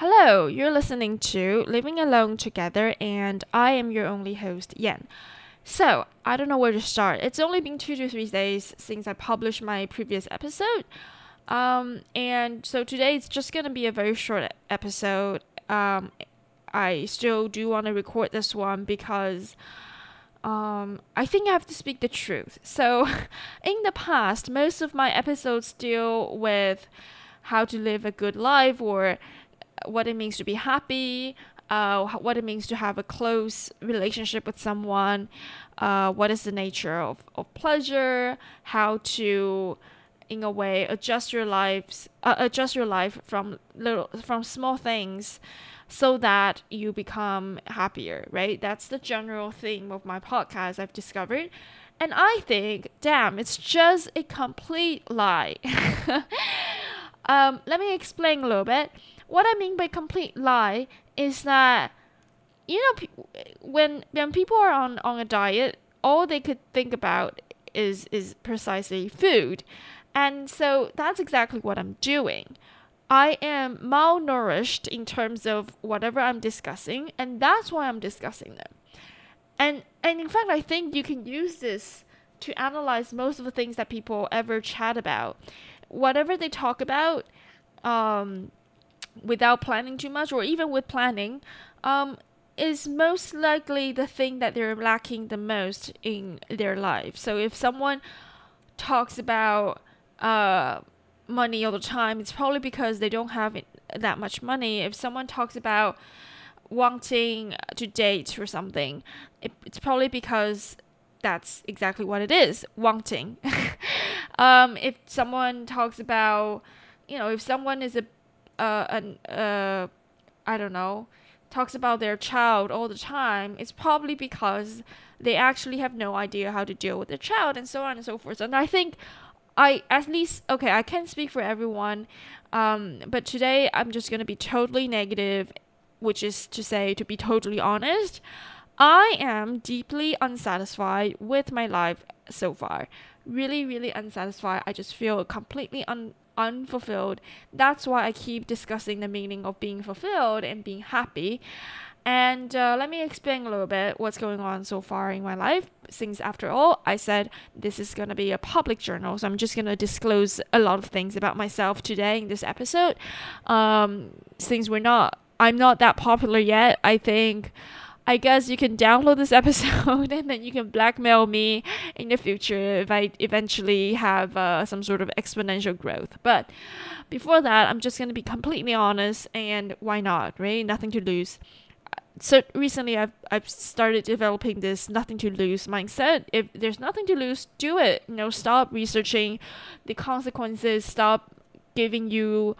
Hello, you're listening to Living Alone Together, and I am your only host, Yan. So, I don't know where to start. It's only been two to three days since I published my previous episode. Um, and so today it's just gonna be a very short episode. Um, I still do want to record this one because um, I think I have to speak the truth. So, in the past, most of my episodes deal with how to live a good life or what it means to be happy, uh, what it means to have a close relationship with someone, uh, what is the nature of, of pleasure, how to, in a way, adjust your lives, uh, adjust your life from little from small things, so that you become happier. Right? That's the general theme of my podcast. I've discovered. And I think, damn, it's just a complete lie. um, let me explain a little bit what I mean by complete lie is that you know when when people are on on a diet, all they could think about is is precisely food. And so that's exactly what I'm doing. I am malnourished in terms of whatever I'm discussing, and that's why I'm discussing them. And and in fact, I think you can use this to analyze most of the things that people ever chat about. Whatever they talk about, um, without planning too much or even with planning um, is most likely the thing that they're lacking the most in their life. So if someone talks about uh, money all the time, it's probably because they don't have that much money. If someone talks about wanting to date or something, it, it's probably because that's exactly what it is wanting. um, if someone talks about, you know, if someone is a uh, an uh, I don't know, talks about their child all the time, it's probably because they actually have no idea how to deal with their child and so on and so forth. And I think I at least okay, I can't speak for everyone, um, but today I'm just gonna be totally negative, which is to say to be totally honest. I am deeply unsatisfied with my life so far. Really, really unsatisfied. I just feel completely un- unfulfilled. That's why I keep discussing the meaning of being fulfilled and being happy. And uh, let me explain a little bit what's going on so far in my life. Since, after all, I said this is going to be a public journal, so I'm just going to disclose a lot of things about myself today in this episode. Um, since we're not, I'm not that popular yet, I think I guess you can download this episode and then you can blackmail me in the future if I eventually have uh, some sort of exponential growth. But before that, I'm just going to be completely honest and why not, right? Nothing to lose. So recently I've I've started developing this nothing to lose mindset. If there's nothing to lose, do it. You know, stop researching the consequences, stop giving you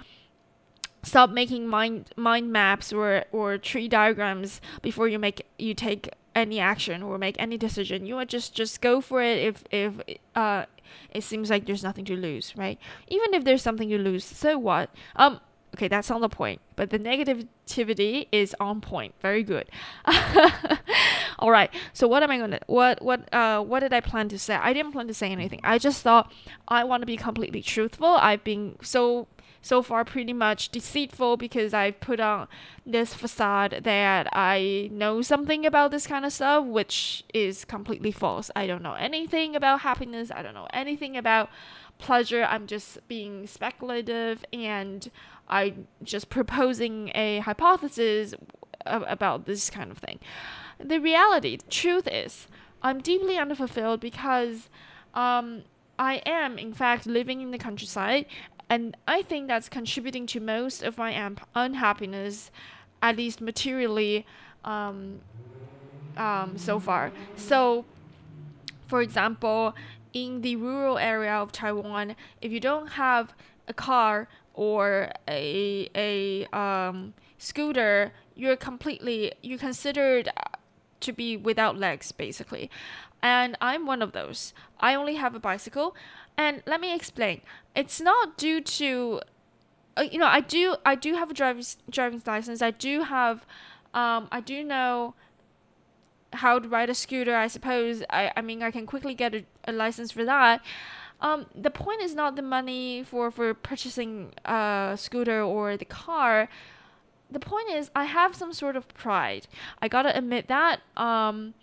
stop making mind mind maps or or tree diagrams before you make you take any action or make any decision. You would just just go for it if if uh it seems like there's nothing to lose, right? Even if there's something to lose, so what? Um okay, that's on the point. But the negativity is on point. Very good. All right. So what am I gonna what what uh what did I plan to say? I didn't plan to say anything. I just thought I want to be completely truthful. I've been so so far pretty much deceitful because I've put on this facade that I know something about this kind of stuff, which is completely false. I don't know anything about happiness. I don't know anything about pleasure. I'm just being speculative and I just proposing a hypothesis about this kind of thing. The reality, the truth is, I'm deeply unfulfilled because um, I am, in fact, living in the countryside and I think that's contributing to most of my unhappiness, at least materially, um, um, so far. So, for example, in the rural area of Taiwan, if you don't have a car or a a um, scooter, you're completely you're considered to be without legs, basically. And I'm one of those. I only have a bicycle. And let me explain. It's not due to, uh, you know, I do I do have a driver's driving license. I do have, um, I do know how to ride a scooter. I suppose. I I mean I can quickly get a, a license for that. Um, the point is not the money for for purchasing a scooter or the car. the point is, I have some sort of pride. I gotta admit that. Um,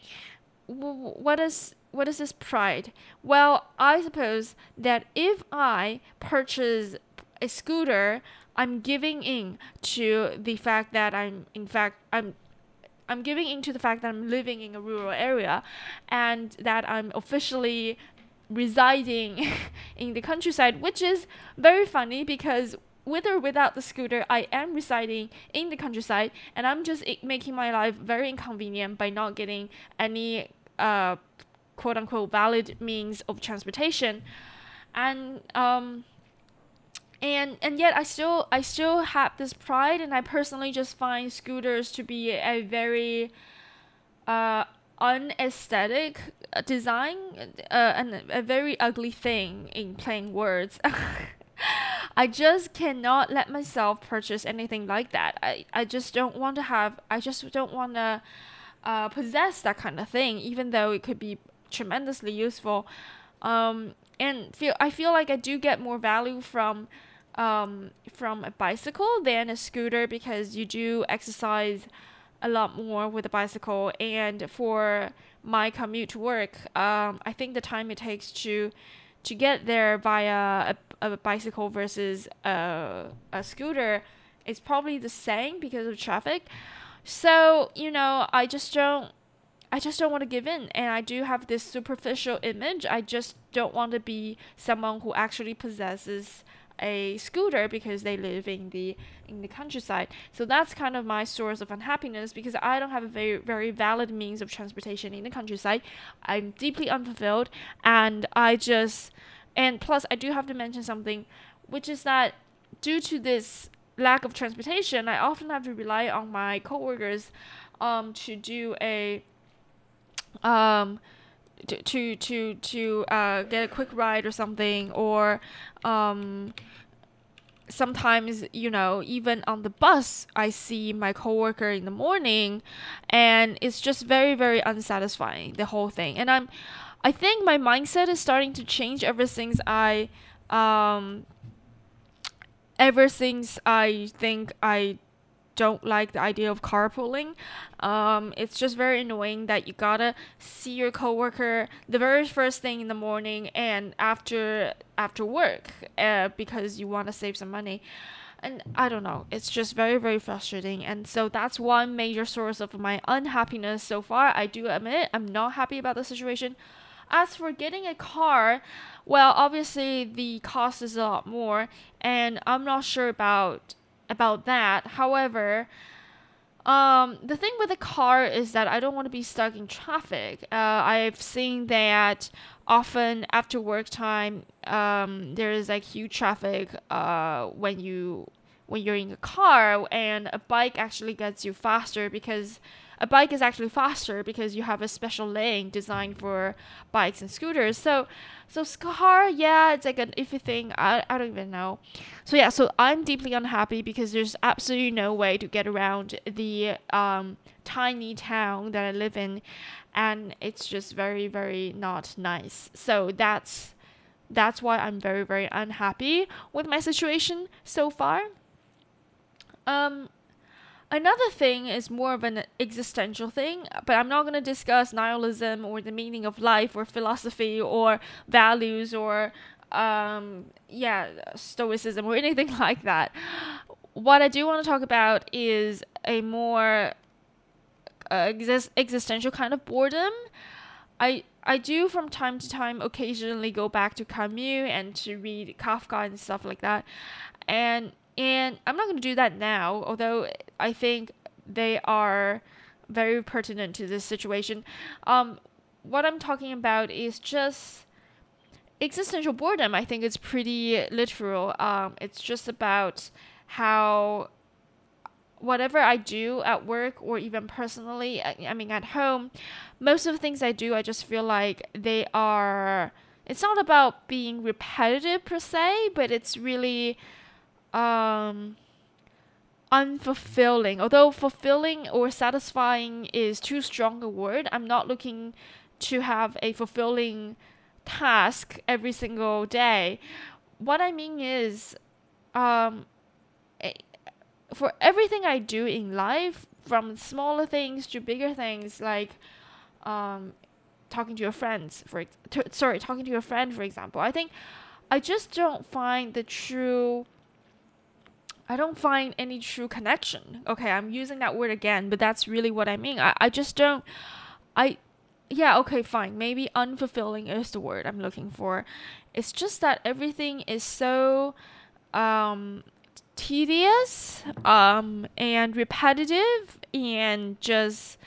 what is what is this pride? Well, I suppose that if I purchase a scooter, I'm giving in to the fact that I'm in fact I'm I'm giving in to the fact that I'm living in a rural area and that I'm officially residing in the countryside, which is very funny because with or without the scooter, I am residing in the countryside and I'm just making my life very inconvenient by not getting any uh, quote unquote valid means of transportation. And um, and and yet I still I still have this pride and I personally just find scooters to be a very uh unaesthetic design uh, and a very ugly thing in plain words. I just cannot let myself purchase anything like that. I, I just don't want to have I just don't want to uh, possess that kind of thing even though it could be tremendously useful. Um, and feel I feel like I do get more value from um, from a bicycle than a scooter because you do exercise a lot more with a bicycle. And for my commute to work, um, I think the time it takes to to get there via a, a bicycle versus a, a scooter is probably the same because of traffic. So, you know, I just don't I just don't want to give in and I do have this superficial image. I just don't want to be someone who actually possesses a scooter because they live in the in the countryside. So that's kind of my source of unhappiness because I don't have a very very valid means of transportation in the countryside. I'm deeply unfulfilled and I just and plus I do have to mention something which is that due to this lack of transportation, I often have to rely on my coworkers um to do a um to to to, to uh, get a quick ride or something or um, sometimes you know even on the bus i see my coworker in the morning and it's just very very unsatisfying the whole thing. And i'm i think my mindset is starting to change ever since i um ever since i think i don't like the idea of carpooling. Um, it's just very annoying that you gotta see your coworker the very first thing in the morning and after after work uh, because you want to save some money. And I don't know, it's just very very frustrating. And so that's one major source of my unhappiness so far. I do admit I'm not happy about the situation. As for getting a car, well, obviously the cost is a lot more, and I'm not sure about about that. However, um, the thing with a car is that I don't want to be stuck in traffic. Uh, I've seen that often after work time, um, there is like huge traffic uh, when you when you're in a car, and a bike actually gets you faster because a bike is actually faster because you have a special lane designed for bikes and scooters. So, so car, yeah, it's like an iffy thing. I, I don't even know. So yeah, so I'm deeply unhappy because there's absolutely no way to get around the um, tiny town that I live in, and it's just very very not nice. So that's that's why I'm very very unhappy with my situation so far. Um, Another thing is more of an existential thing, but I'm not going to discuss nihilism or the meaning of life or philosophy or values or um, yeah, stoicism or anything like that. What I do want to talk about is a more uh, exist- existential kind of boredom. I I do from time to time occasionally go back to Camus and to read Kafka and stuff like that. And and I'm not going to do that now, although I think they are very pertinent to this situation. Um, what I'm talking about is just existential boredom. I think it's pretty literal. Um, it's just about how whatever I do at work or even personally, I, I mean at home, most of the things I do, I just feel like they are. It's not about being repetitive per se, but it's really um, unfulfilling. Although fulfilling or satisfying is too strong a word, I'm not looking to have a fulfilling task every single day. What I mean is, um, for everything I do in life, from smaller things to bigger things, like um, talking to your friends, for sorry, talking to your friend, for example, I think I just don't find the true. I don't find any true connection. Okay, I'm using that word again, but that's really what I mean. I, I just don't. I yeah, okay, fine. Maybe unfulfilling is the word I'm looking for. It's just that everything is so um, tedious um, and repetitive and just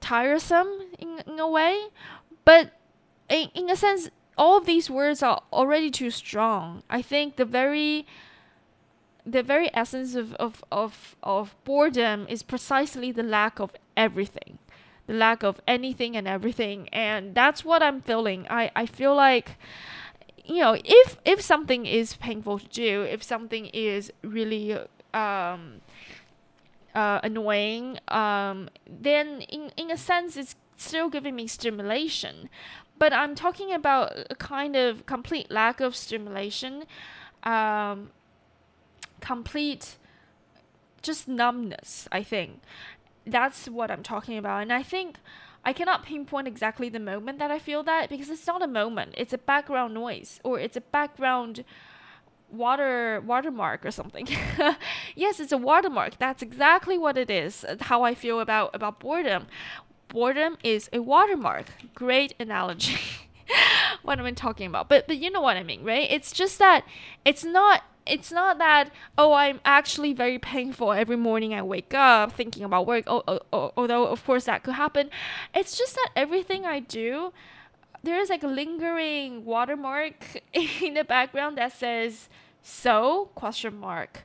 tiresome in, in a way. But in, in a sense, all of these words are already too strong. I think the very the very essence of, of, of, of boredom is precisely the lack of everything. The lack of anything and everything. And that's what i'm feeling. I i feel like you know if if something is painful to do if something is really um uh, annoying um then in in a sense it's still giving me stimulation. But i'm talking about a kind of complete lack of stimulation um complete just numbness i think that's what I'm talking about. And I think I cannot pinpoint exactly the moment that I feel that because it's not a moment. It's a background noise or it's a background water watermark or something. yes, it's a watermark. That's exactly what it is. Uh, how I feel about about boredom. Boredom is a watermark. Great analogy. what am I talking about? But but you know what I mean, right? It's just that it's not it's not that oh i'm actually very painful every morning i wake up thinking about work oh, oh, oh, although of course that could happen. It's just that everything i do there is like a lingering watermark in the background that says so? question mark.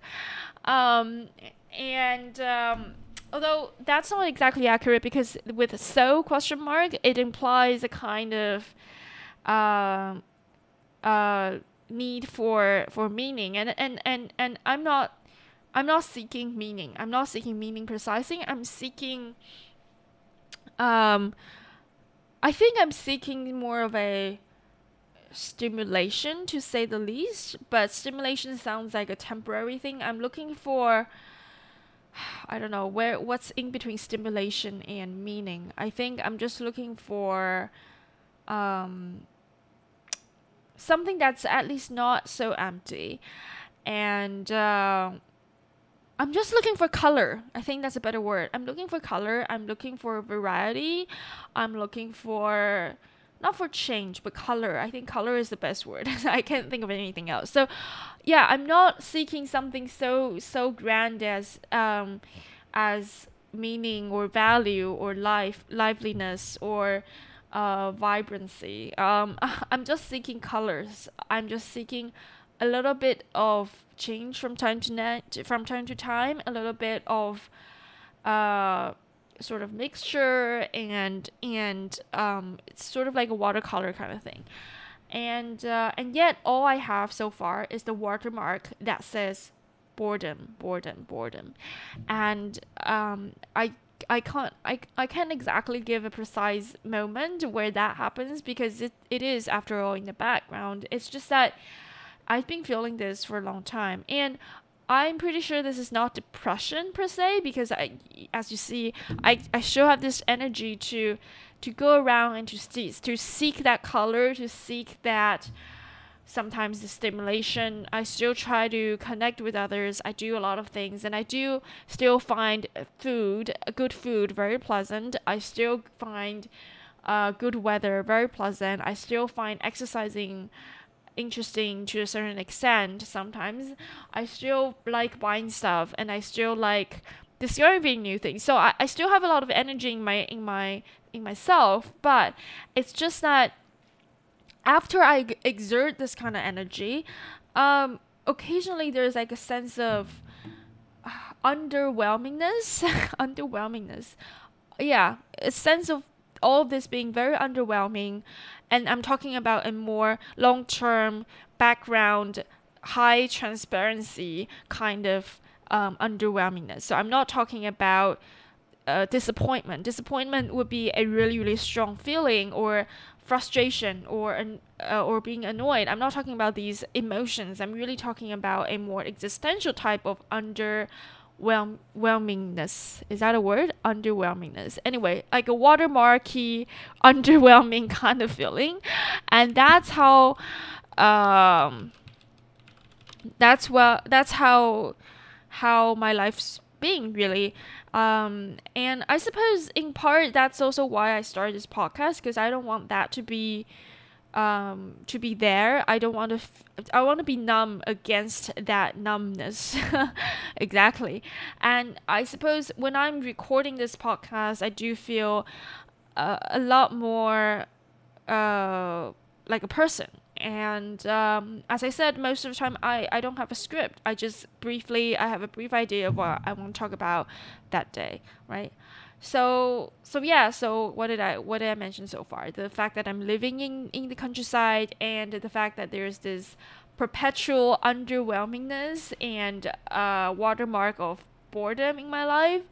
Um, and um, although that's not exactly accurate because with so? question mark it implies a kind of uh, uh, need for for meaning. And and and and i'm not i'm not seeking meaning. I'm not seeking meaning precisely. I'm seeking um i think i'm seeking more of a stimulation to say the least. But stimulation sounds like a temporary thing. I'm looking for i don't know where what's in between stimulation and meaning. I think i'm just looking for um something that's at least not so empty. And uh, I'm just looking for color. I think that's a better word. I'm looking for color. I'm looking for variety. I'm looking for not for change, but color. I think color is the best word. I can't think of anything else. So, yeah, I'm not seeking something so so grand as um, as meaning or value or life liveliness or uh, vibrancy. Um, I'm just seeking colors. I'm just seeking a little bit of change from time to night, from time to time. A little bit of uh, sort of mixture and and um, it's sort of like a watercolor kind of thing. And uh, and yet all I have so far is the watermark that says boredom, boredom, boredom, and um, I I can't I, I can't exactly give a precise moment where that happens because it, it is after all in the background. It's just that I've been feeling this for a long time and I'm pretty sure this is not depression per se because I as you see I, I still have this energy to to go around and to see to seek that color, to seek that sometimes the stimulation. I still try to connect with others. I do a lot of things and I do still find food, good food, very pleasant. I still find uh, good weather very pleasant. I still find exercising interesting to a certain extent sometimes. I still like buying stuff and I still like discovering new things. So I, I still have a lot of energy in my in my in myself, but it's just that after I exert this kind of energy, um, occasionally there's like a sense of uh, underwhelmingness, underwhelmingness. Yeah, a sense of all of this being very underwhelming, and I'm talking about a more long-term background, high transparency kind of um, underwhelmingness. So I'm not talking about uh, disappointment. Disappointment would be a really really strong feeling or frustration or an, uh, or being annoyed. I'm not talking about these emotions. I'm really talking about a more existential type of underwhelmingness. Is that a word? Underwhelmingness. Anyway, like a watermarky, underwhelming kind of feeling, and that's how. Um, that's well. That's how how my life's being really. Um, and i suppose in part that's also why i started this podcast because i don't want that to be um, to be there. I don't want to f- i want to be numb against that numbness. Exactly. And i suppose when i'm recording this podcast i do feel uh, a lot more uh, like a person and um, as I said, most of the time I, I don't have a script. I just briefly I have a brief idea of what I want to talk about that day, right? So so yeah, so what did I what did I mention so far? The fact that I'm living in, in the countryside and the fact that there's this perpetual underwhelmingness and uh, watermark of boredom in my life.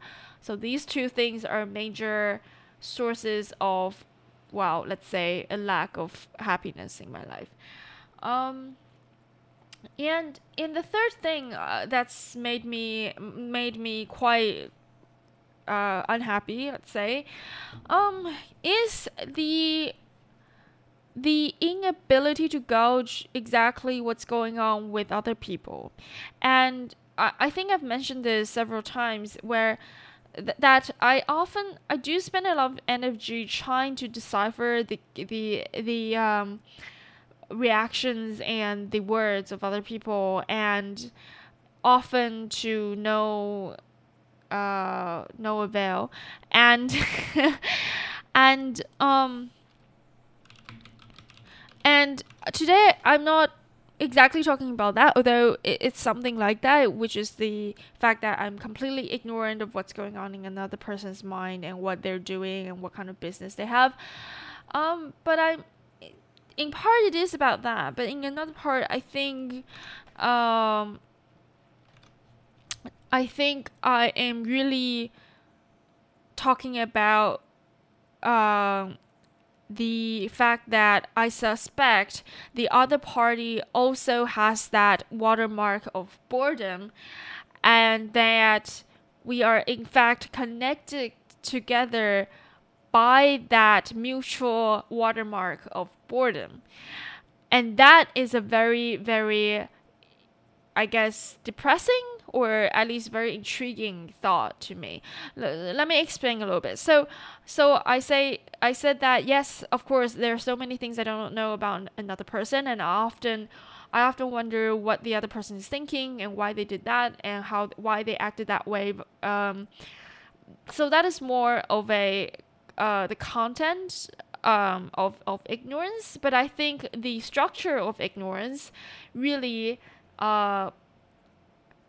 So these two things are major sources of well, let's say a lack of happiness in my life. Um, and in the third thing uh, that's made me made me quite uh, unhappy, let's say, um, is the the inability to gauge exactly what's going on with other people, and I, I think I've mentioned this several times where th- that I often I do spend a lot of energy trying to decipher the the the um, reactions and the words of other people and often to no uh no avail. And and um and today I'm not exactly talking about that, although it's something like that, which is the fact that I'm completely ignorant of what's going on in another person's mind and what they're doing and what kind of business they have. Um, but I'm, in part, it is about that, but in another part, I think, um, I think I am really talking about, um, the fact that I suspect the other party also has that watermark of boredom and that we are in fact connected together by that mutual watermark of boredom. And that is a very, very, I guess, depressing or at least very intriguing thought to me. L- let me explain a little bit. So, so I say I said that yes, of course, there are so many things I don't know about another person, and I often. I often wonder what the other person is thinking and why they did that and how why they acted that way. Um, so that is more of a uh, the content um, of of ignorance, but I think the structure of ignorance really uh,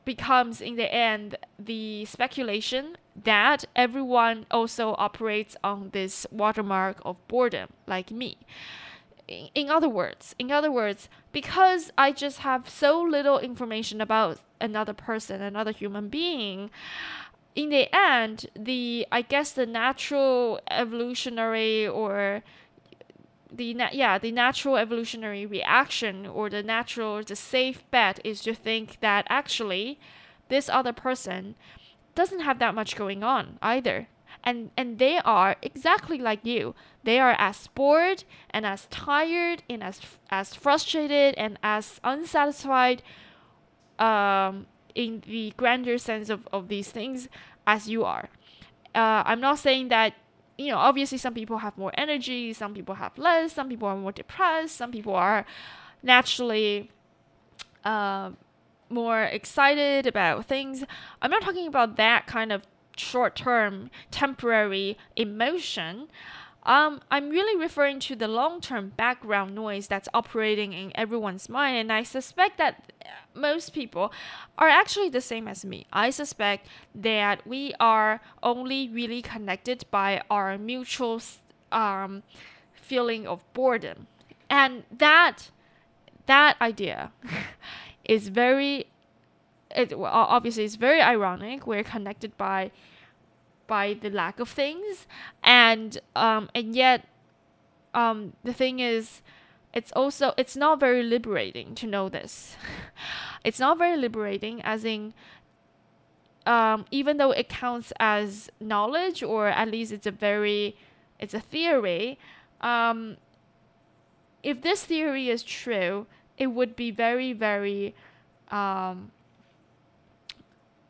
becomes in the end the speculation that everyone also operates on this watermark of boredom like me. In other words in other words because i just have so little information about another person another human being in the end the i guess the natural evolutionary or the na- yeah the natural evolutionary reaction or the natural the safe bet is to think that actually this other person doesn't have that much going on either. And and they are exactly like you. They are as bored and as tired and as as frustrated and as unsatisfied um, in the grander sense of, of these things as you are. Uh, i'm not saying that you know, obviously some people have more energy, some people have less, some people are more depressed, some people are naturally uh, more excited about things. I'm not talking about that kind of short term, temporary emotion. Um, I'm really referring to the long term background noise that's operating in everyone's mind, and I suspect that most people are actually the same as me. I suspect that we are only really connected by our mutual um, feeling of boredom, and that that idea is very it well, obviously it's very ironic. We're connected by by the lack of things. And um and yet um the thing is it's also it's not very liberating to know this. It's not very liberating as in um, even though it counts as knowledge or at least it's a very it's a theory um, if this theory is true it would be very very um,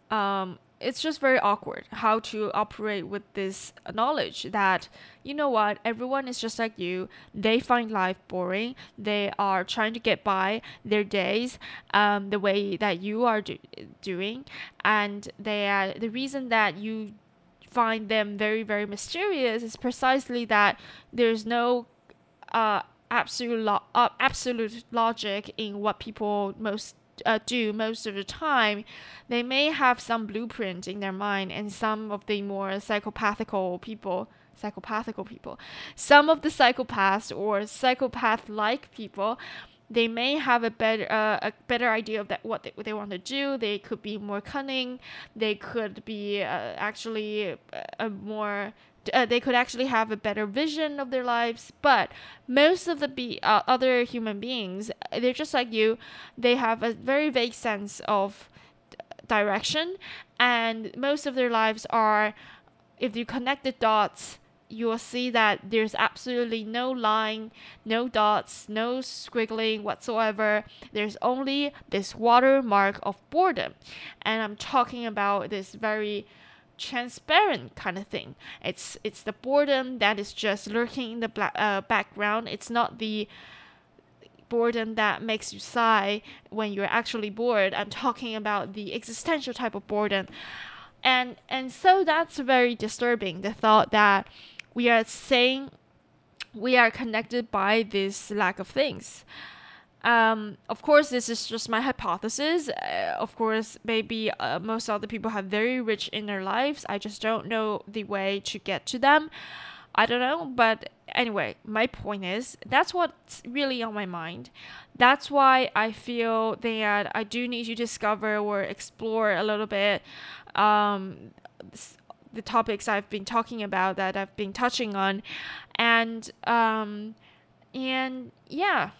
um, it's just very awkward how to operate with this knowledge that you know what everyone is just like you. They find life boring. They are trying to get by their days um, the way that you are do- doing. And they are the reason that you find them very very mysterious is precisely that there's no uh, absolute lo- uh, absolute logic in what people most uh, do most of the time, they may have some blueprint in their mind, and some of the more psychopathical people, psychopathical people, some of the psychopaths or psychopath-like people, they may have a better uh, a better idea of that what they, what they want to do. They could be more cunning. They could be uh, actually a, a more uh, they could actually have a better vision of their lives but most of the be- uh, other human beings they're just like you they have a very vague sense of direction and most of their lives are if you connect the dots you will see that there's absolutely no line, no dots, no squiggling whatsoever. There's only this watermark of boredom. And I'm talking about this very transparent kind of thing. It's it's the boredom that is just lurking in the black, uh, background. It's not the boredom that makes you sigh when you're actually bored. I'm talking about the existential type of boredom. And and so that's very disturbing the thought that we are saying we are connected by this lack of things. Um, of course, this is just my hypothesis. Uh, of course, maybe uh, most other people have very rich inner lives. I just don't know the way to get to them. I don't know, but anyway, my point is that's what's really on my mind. That's why I feel that I do need to discover or explore a little bit um, the topics I've been talking about that I've been touching on, and um, and yeah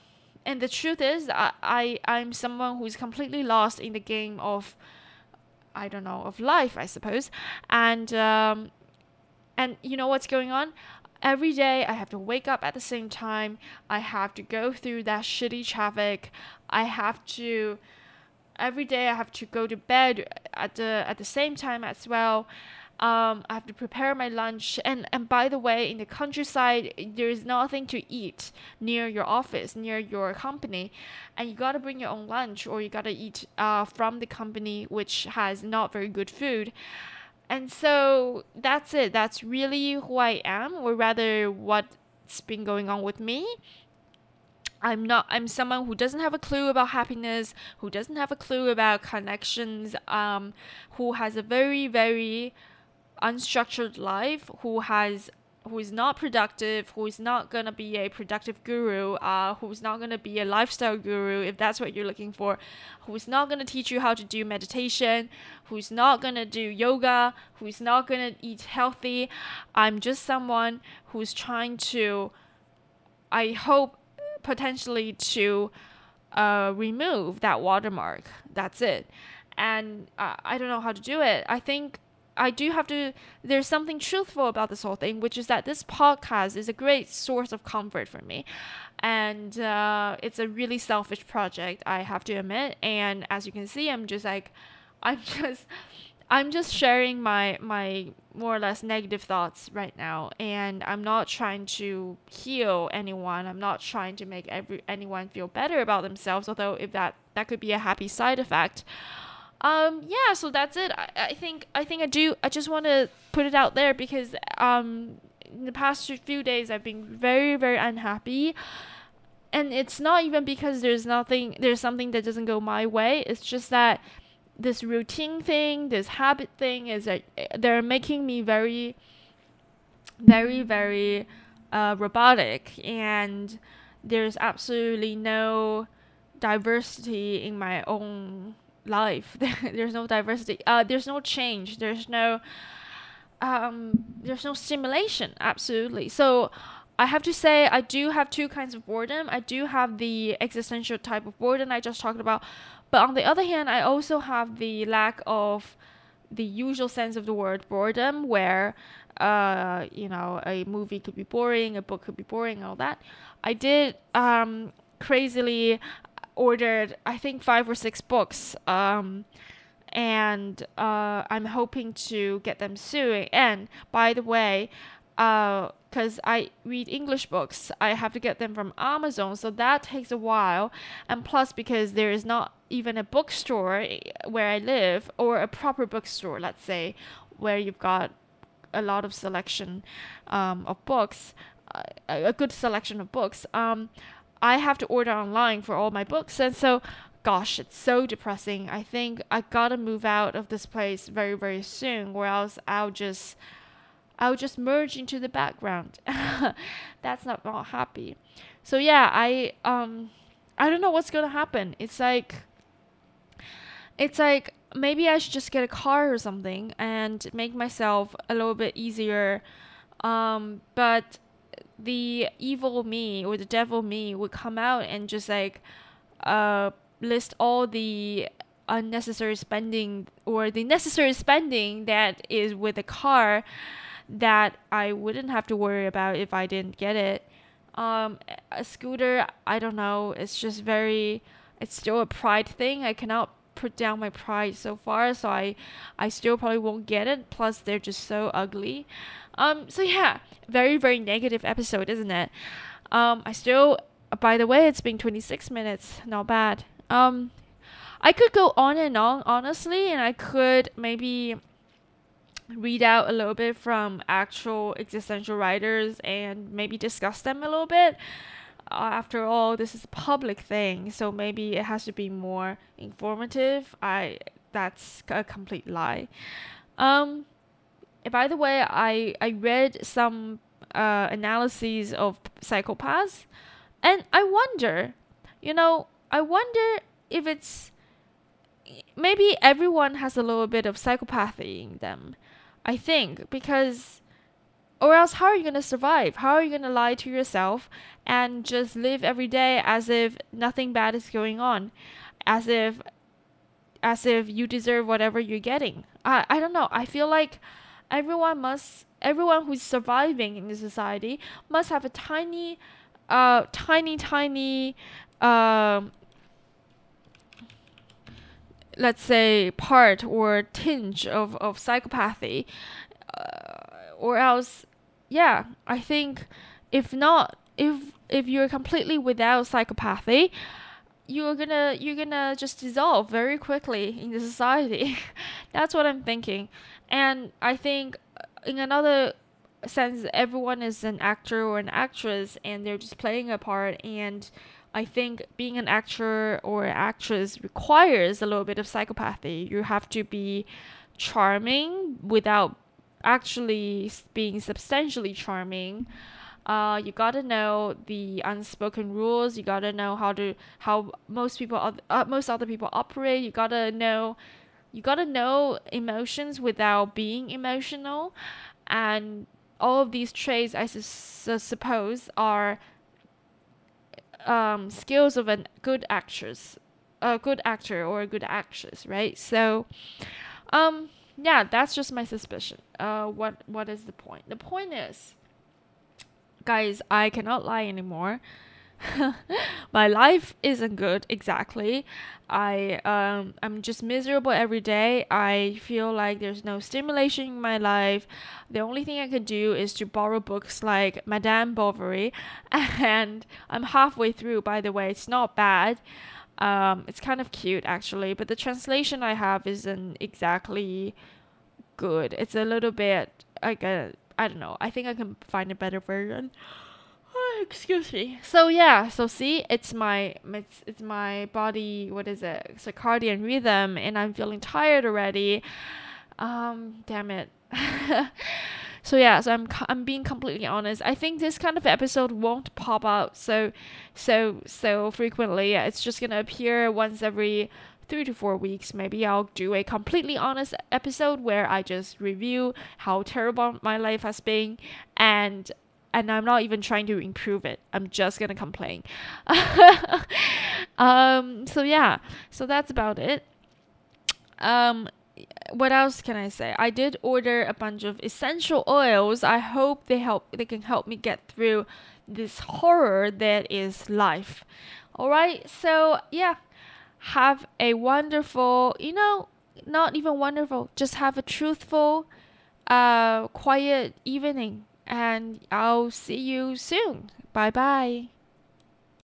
and the truth is I, I i'm someone who's completely lost in the game of i don't know of life i suppose. And um and you know what's going on? Every day i have to wake up at the same time. I have to go through that shitty traffic. I have to every day i have to go to bed at the at the same time as well um, I have to prepare my lunch. And, and by the way, in the countryside, there is nothing to eat near your office, near your company. And you gotta bring your own lunch or you gotta eat uh, from the company, which has not very good food. And so that's it. That's really who I am, or rather, what's been going on with me. I'm not I'm someone who doesn't have a clue about happiness, who doesn't have a clue about connections, um, who has a very, very unstructured life who has who is not productive, who is not gonna be a productive guru, uh, who's not gonna be a lifestyle guru if that's what you're looking for, who's not gonna teach you how to do meditation, who's not gonna do yoga, who's not gonna eat healthy. I'm just someone who's trying to, I hope, potentially to uh, remove that watermark. That's it. And uh, I don't know how to do it. I think I do have to, there's something truthful about this whole thing, which is that this podcast is a great source of comfort for me. And uh, it's a really selfish project, I have to admit. And as you can see, I'm just like, I'm just. I'm just sharing my my more or less negative thoughts right now and I'm not trying to heal anyone. I'm not trying to make every anyone feel better about themselves, although if that that could be a happy side effect um yeah so that's it. I, I think i think i do i just want to put it out there because um in the past few days i've been very very unhappy. And it's not even because there's nothing there's something that doesn't go my way. It's just that this routine thing this habit thing is that they're making me very very very uh, robotic. And there's absolutely no diversity in my own life. there's no diversity. Uh, there's no change. There's no um, there's no stimulation. Absolutely. So I have to say I do have two kinds of boredom. I do have the existential type of boredom I just talked about, but on the other hand, I also have the lack of the usual sense of the word boredom, where uh, you know, a movie could be boring, a book could be boring, all that. I did um, crazily ordered, I think, five or six books. Um, and uh, I'm hoping to get them soon. And by the way, because uh, I read English books, I have to get them from Amazon, so that takes a while. And plus, because there is not even a bookstore where I live, or a proper bookstore, let's say, where you've got a lot of selection um, of books, uh, a good selection of books. Um, I have to order online for all my books, and so gosh, it's so depressing. I think I gotta move out of this place very, very soon, or else I'll just I'll just merge into the background. That's not not happy. So yeah, I um I don't know what's gonna happen. It's like it's like maybe I should just get a car or something and make myself a little bit easier. Um, but the evil me or the devil me would come out and just like uh, list all the unnecessary spending or the necessary spending that is with a car that I wouldn't have to worry about if I didn't get it. Um, a scooter, I don't know. It's just very, it's still a pride thing. I cannot put down my pride so far, so I I still probably won't get it. Plus, they're just so ugly. Um, so yeah, very very negative episode, isn't it? Um, I still. By the way, it's been 26 minutes. Not bad. Um, I could go on and on, honestly, and I could maybe read out a little bit from actual existential writers and maybe discuss them a little bit. Uh, after all, this is a public thing, so maybe it has to be more informative. I that's a complete lie. Um, by the way, I I read some uh, analyses of psychopaths, and I wonder, you know, I wonder if it's maybe everyone has a little bit of psychopathy in them. I think because or else, how are you going to survive? How are you going to lie to yourself and just live every day as if nothing bad is going on? As if as if you deserve whatever you're getting. I I don't know. I feel like everyone must everyone who's surviving in the society must have a tiny uh tiny tiny um let's say part or tinge of, of psychopathy uh, or else yeah, I think if not if if you're completely without psychopathy, you're gonna you're gonna just dissolve very quickly in the society. That's what I'm thinking. And I think uh, in another sense everyone is an actor or an actress and they're just playing a part and I think being an actor or an actress requires a little bit of psychopathy. You have to be charming without actually being substantially charming. Uh, you gotta know the unspoken rules. You gotta know how to how most people uh, most other people operate. You gotta know you gotta know emotions without being emotional, and all of these traits, I su- suppose, are um, skills of a good actress, a good actor or a good actress, right? So, um, yeah, that's just my suspicion. Uh, what what is the point? The point is, guys, I cannot lie anymore. my life isn't good exactly. I um I'm just miserable every day. I feel like there's no stimulation in my life. The only thing I can do is to borrow books like Madame Bovary and I'm halfway through by the way. It's not bad. Um, it's kind of cute actually, but the translation I have isn't exactly good. It's a little bit like a I don't know. I think I can find a better version. Excuse me. So yeah, so see, it's my it's it's my body. What is it? Circadian rhythm, and I'm feeling tired already. Um, damn it. So yeah, so I'm I'm being completely honest. I think this kind of episode won't pop out so so so frequently. It's just gonna appear once every three to four weeks, maybe I'll do a completely honest episode where I just review how terrible my life has been and and I'm not even trying to improve it. I'm just gonna complain. um, so yeah, so that's about it. Um, what else can I say? I did order a bunch of essential oils. I hope they help. They can help me get through this horror that is life. All right. So yeah, have a wonderful. You know, not even wonderful. Just have a truthful, uh, quiet evening and I'll see you soon. Bye bye.